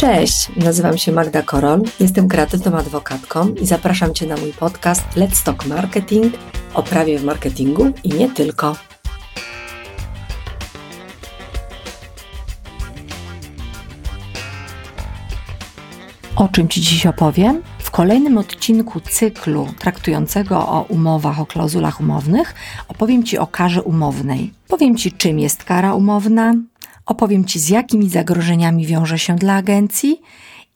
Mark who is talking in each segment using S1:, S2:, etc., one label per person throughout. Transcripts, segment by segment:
S1: Cześć, nazywam się Magda Korol, jestem kreatywną adwokatką i zapraszam Cię na mój podcast Let's Talk Marketing o prawie w marketingu i nie tylko. O czym Ci dziś opowiem? W kolejnym odcinku cyklu traktującego o umowach, o klauzulach umownych, opowiem Ci o karze umownej. Powiem Ci, czym jest kara umowna, opowiem Ci, z jakimi zagrożeniami wiąże się dla agencji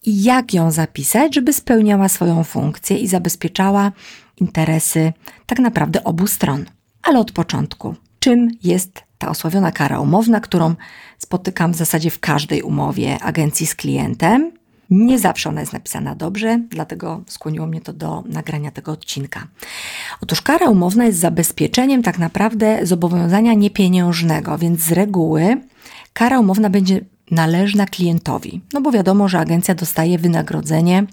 S1: i jak ją zapisać, żeby spełniała swoją funkcję i zabezpieczała interesy tak naprawdę obu stron. Ale od początku, czym jest ta osławiona kara umowna, którą spotykam w zasadzie w każdej umowie agencji z klientem? Nie zawsze ona jest napisana dobrze, dlatego skłoniło mnie to do nagrania tego odcinka. Otóż kara umowna jest zabezpieczeniem tak naprawdę zobowiązania niepieniężnego, więc z reguły kara umowna będzie należna klientowi. No bo wiadomo, że agencja dostaje wynagrodzenie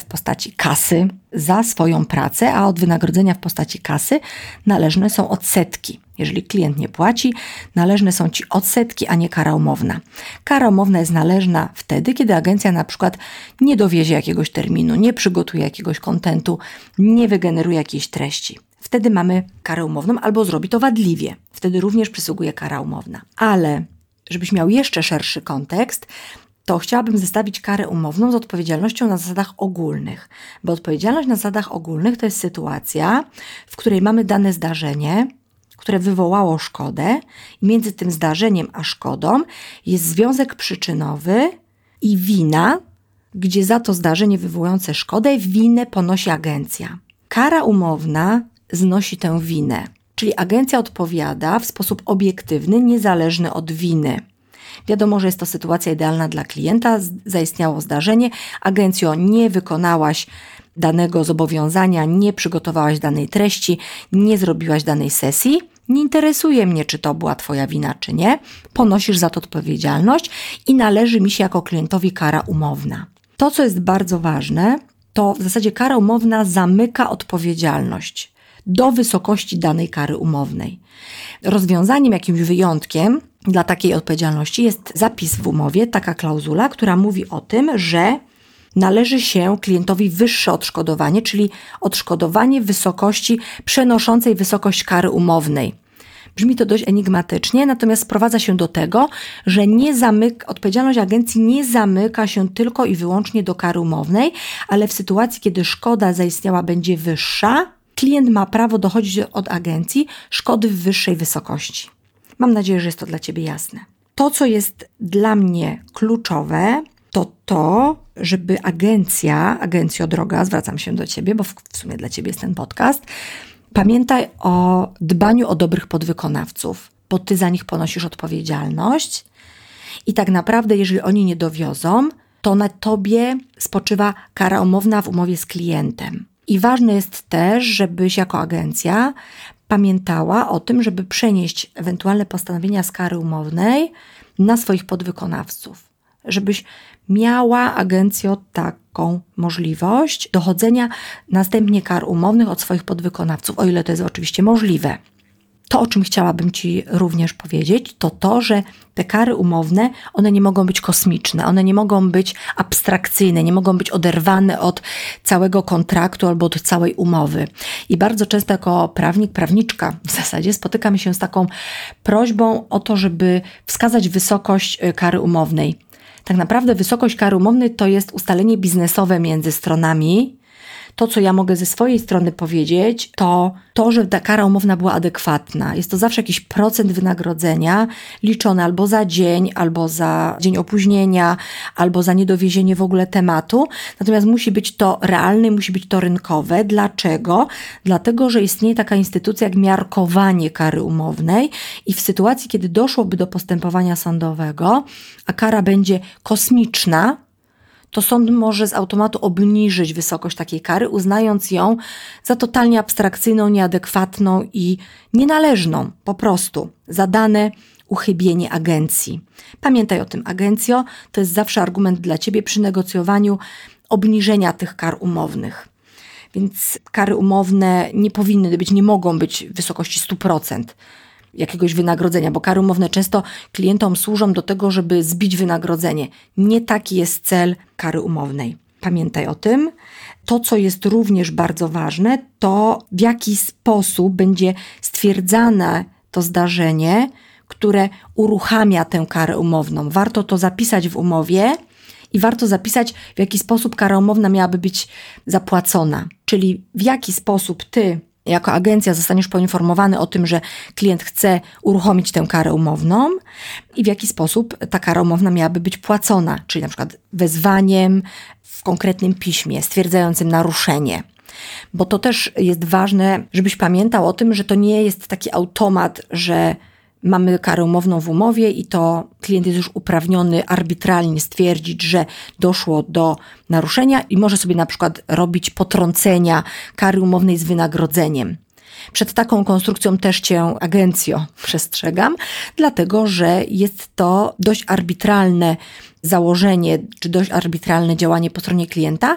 S1: w postaci kasy za swoją pracę, a od wynagrodzenia w postaci kasy należne są odsetki. Jeżeli klient nie płaci, należne są ci odsetki, a nie kara umowna. Kara umowna jest należna wtedy, kiedy agencja na przykład nie dowiezie jakiegoś terminu, nie przygotuje jakiegoś kontentu, nie wygeneruje jakiejś treści. Wtedy mamy karę umowną albo zrobi to wadliwie. Wtedy również przysługuje kara umowna. Ale żebyś miał jeszcze szerszy kontekst, to chciałabym zestawić karę umowną z odpowiedzialnością na zasadach ogólnych. Bo odpowiedzialność na zasadach ogólnych to jest sytuacja, w której mamy dane zdarzenie, które wywołało szkodę, i między tym zdarzeniem a szkodą jest związek przyczynowy i wina, gdzie za to zdarzenie wywołujące szkodę winę ponosi agencja. Kara umowna znosi tę winę, czyli agencja odpowiada w sposób obiektywny, niezależny od winy. Wiadomo, że jest to sytuacja idealna dla klienta, zaistniało zdarzenie, agencjo nie wykonałaś danego zobowiązania, nie przygotowałaś danej treści, nie zrobiłaś danej sesji. Nie interesuje mnie, czy to była Twoja wina, czy nie. Ponosisz za to odpowiedzialność i należy mi się jako klientowi kara umowna. To, co jest bardzo ważne, to w zasadzie kara umowna zamyka odpowiedzialność do wysokości danej kary umownej. Rozwiązaniem, jakimś wyjątkiem dla takiej odpowiedzialności jest zapis w umowie, taka klauzula, która mówi o tym, że należy się klientowi wyższe odszkodowanie, czyli odszkodowanie w wysokości przenoszącej wysokość kary umownej. Brzmi to dość enigmatycznie, natomiast sprowadza się do tego, że nie zamyka, odpowiedzialność agencji nie zamyka się tylko i wyłącznie do kary umownej, ale w sytuacji, kiedy szkoda zaistniała będzie wyższa, klient ma prawo dochodzić od agencji szkody w wyższej wysokości. Mam nadzieję, że jest to dla Ciebie jasne. To, co jest dla mnie kluczowe, to to, żeby agencja, agencjo droga, zwracam się do Ciebie, bo w, w sumie dla Ciebie jest ten podcast, pamiętaj o dbaniu o dobrych podwykonawców, bo Ty za nich ponosisz odpowiedzialność i tak naprawdę, jeżeli oni nie dowiozą, to na Tobie spoczywa kara umowna w umowie z klientem. I ważne jest też, żebyś jako agencja pamiętała o tym, żeby przenieść ewentualne postanowienia z kary umownej na swoich podwykonawców. Żebyś miała agencjo taką możliwość dochodzenia następnie kar umownych od swoich podwykonawców, o ile to jest oczywiście możliwe. To, o czym chciałabym Ci również powiedzieć, to to, że te kary umowne, one nie mogą być kosmiczne, one nie mogą być abstrakcyjne, nie mogą być oderwane od całego kontraktu albo od całej umowy. I bardzo często jako prawnik, prawniczka w zasadzie spotykam się z taką prośbą o to, żeby wskazać wysokość y, kary umownej. Tak naprawdę wysokość kary umownej to jest ustalenie biznesowe między stronami, to, co ja mogę ze swojej strony powiedzieć, to to, że ta kara umowna była adekwatna. Jest to zawsze jakiś procent wynagrodzenia liczony albo za dzień, albo za dzień opóźnienia, albo za niedowiezienie w ogóle tematu. Natomiast musi być to realne, musi być to rynkowe. Dlaczego? Dlatego, że istnieje taka instytucja jak miarkowanie kary umownej i w sytuacji, kiedy doszłoby do postępowania sądowego, a kara będzie kosmiczna, to sąd może z automatu obniżyć wysokość takiej kary, uznając ją za totalnie abstrakcyjną, nieadekwatną i nienależną po prostu za dane uchybienie agencji. Pamiętaj o tym, agencjo, to jest zawsze argument dla ciebie przy negocjowaniu obniżenia tych kar umownych. Więc kary umowne nie powinny być, nie mogą być w wysokości 100%. Jakiegoś wynagrodzenia, bo kary umowne często klientom służą do tego, żeby zbić wynagrodzenie. Nie taki jest cel kary umownej. Pamiętaj o tym. To, co jest również bardzo ważne, to w jaki sposób będzie stwierdzane to zdarzenie, które uruchamia tę karę umowną. Warto to zapisać w umowie i warto zapisać, w jaki sposób kara umowna miałaby być zapłacona. Czyli w jaki sposób ty jako agencja zostaniesz poinformowany o tym, że klient chce uruchomić tę karę umowną i w jaki sposób ta kara umowna miałaby być płacona, czyli na przykład wezwaniem w konkretnym piśmie stwierdzającym naruszenie. Bo to też jest ważne, żebyś pamiętał o tym, że to nie jest taki automat, że mamy karę umowną w umowie i to klient jest już uprawniony arbitralnie stwierdzić, że doszło do naruszenia i może sobie na przykład robić potrącenia kary umownej z wynagrodzeniem. Przed taką konstrukcją też cię agencjo przestrzegam, dlatego że jest to dość arbitralne założenie, czy dość arbitralne działanie po stronie klienta,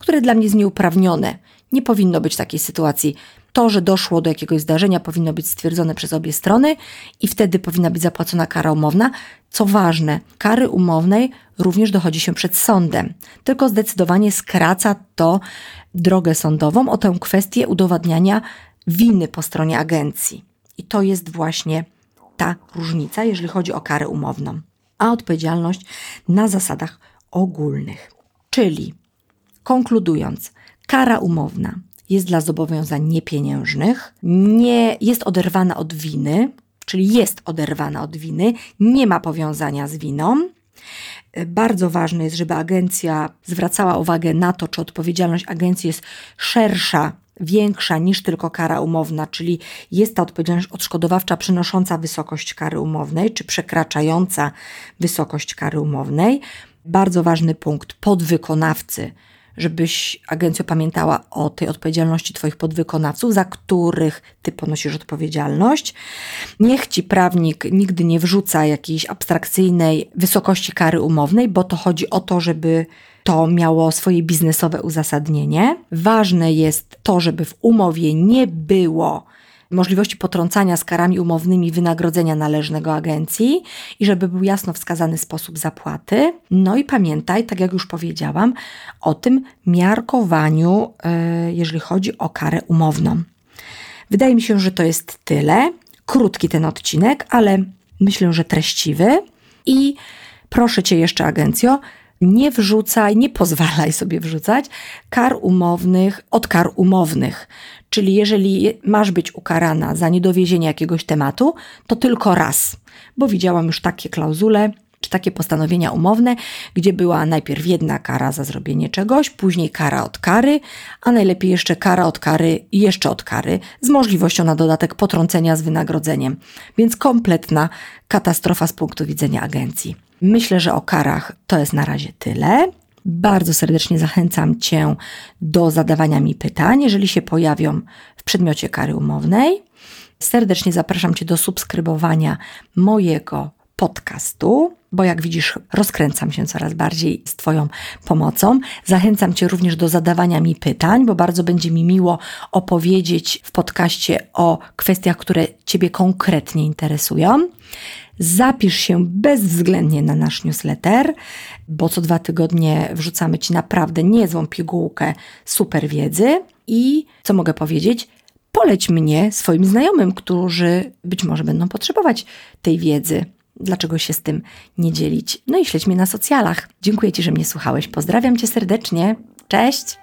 S1: które dla mnie jest nieuprawnione. Nie powinno być takiej sytuacji. To, że doszło do jakiegoś zdarzenia, powinno być stwierdzone przez obie strony i wtedy powinna być zapłacona kara umowna. Co ważne, kary umownej również dochodzi się przed sądem, tylko zdecydowanie skraca to drogę sądową o tę kwestię udowadniania winy po stronie agencji. I to jest właśnie ta różnica, jeżeli chodzi o karę umowną. A odpowiedzialność na zasadach ogólnych. Czyli konkludując, kara umowna jest dla zobowiązań niepieniężnych, nie jest oderwana od winy, czyli jest oderwana od winy, nie ma powiązania z winą. Bardzo ważne jest, żeby agencja zwracała uwagę na to, czy odpowiedzialność agencji jest szersza, większa niż tylko kara umowna, czyli jest ta odpowiedzialność odszkodowawcza przynosząca wysokość kary umownej, czy przekraczająca wysokość kary umownej. Bardzo ważny punkt podwykonawcy żebyś agencjo pamiętała o tej odpowiedzialności Twoich podwykonawców, za których Ty ponosisz odpowiedzialność. Niech Ci prawnik nigdy nie wrzuca jakiejś abstrakcyjnej wysokości kary umownej, bo to chodzi o to, żeby to miało swoje biznesowe uzasadnienie. Ważne jest to, żeby w umowie nie było możliwości potrącania z karami umownymi wynagrodzenia należnego agencji i żeby był jasno wskazany sposób zapłaty. No i pamiętaj, tak jak już powiedziałam, o tym miarkowaniu, e, jeżeli chodzi o karę umowną. Wydaje mi się, że to jest tyle. Krótki ten odcinek, ale myślę, że treściwy. I proszę Cię jeszcze, agencjo, nie wrzucaj, nie pozwalaj sobie wrzucać kar umownych od kar umownych. Czyli jeżeli masz być ukarana za niedowiezienie jakiegoś tematu, to tylko raz, bo widziałam już takie klauzule, czy takie postanowienia umowne, gdzie była najpierw jedna kara za zrobienie czegoś, później kara od kary, a najlepiej jeszcze kara od kary i jeszcze od kary, z możliwością na dodatek potrącenia z wynagrodzeniem. Więc kompletna katastrofa z punktu widzenia agencji. Myślę, że o karach to jest na razie tyle. Bardzo serdecznie zachęcam Cię do zadawania mi pytań, jeżeli się pojawią w przedmiocie kary umownej. Serdecznie zapraszam Cię do subskrybowania mojego podcastu, bo jak widzisz, rozkręcam się coraz bardziej z Twoją pomocą. Zachęcam Cię również do zadawania mi pytań, bo bardzo będzie mi miło opowiedzieć w podcaście o kwestiach, które Ciebie konkretnie interesują. Zapisz się bezwzględnie na nasz newsletter, bo co dwa tygodnie wrzucamy Ci naprawdę niezłą pigułkę super wiedzy. I co mogę powiedzieć? Poleć mnie swoim znajomym, którzy być może będą potrzebować tej wiedzy. Dlaczego się z tym nie dzielić? No i śledź mnie na socjalach. Dziękuję Ci, że mnie słuchałeś. Pozdrawiam Cię serdecznie. Cześć!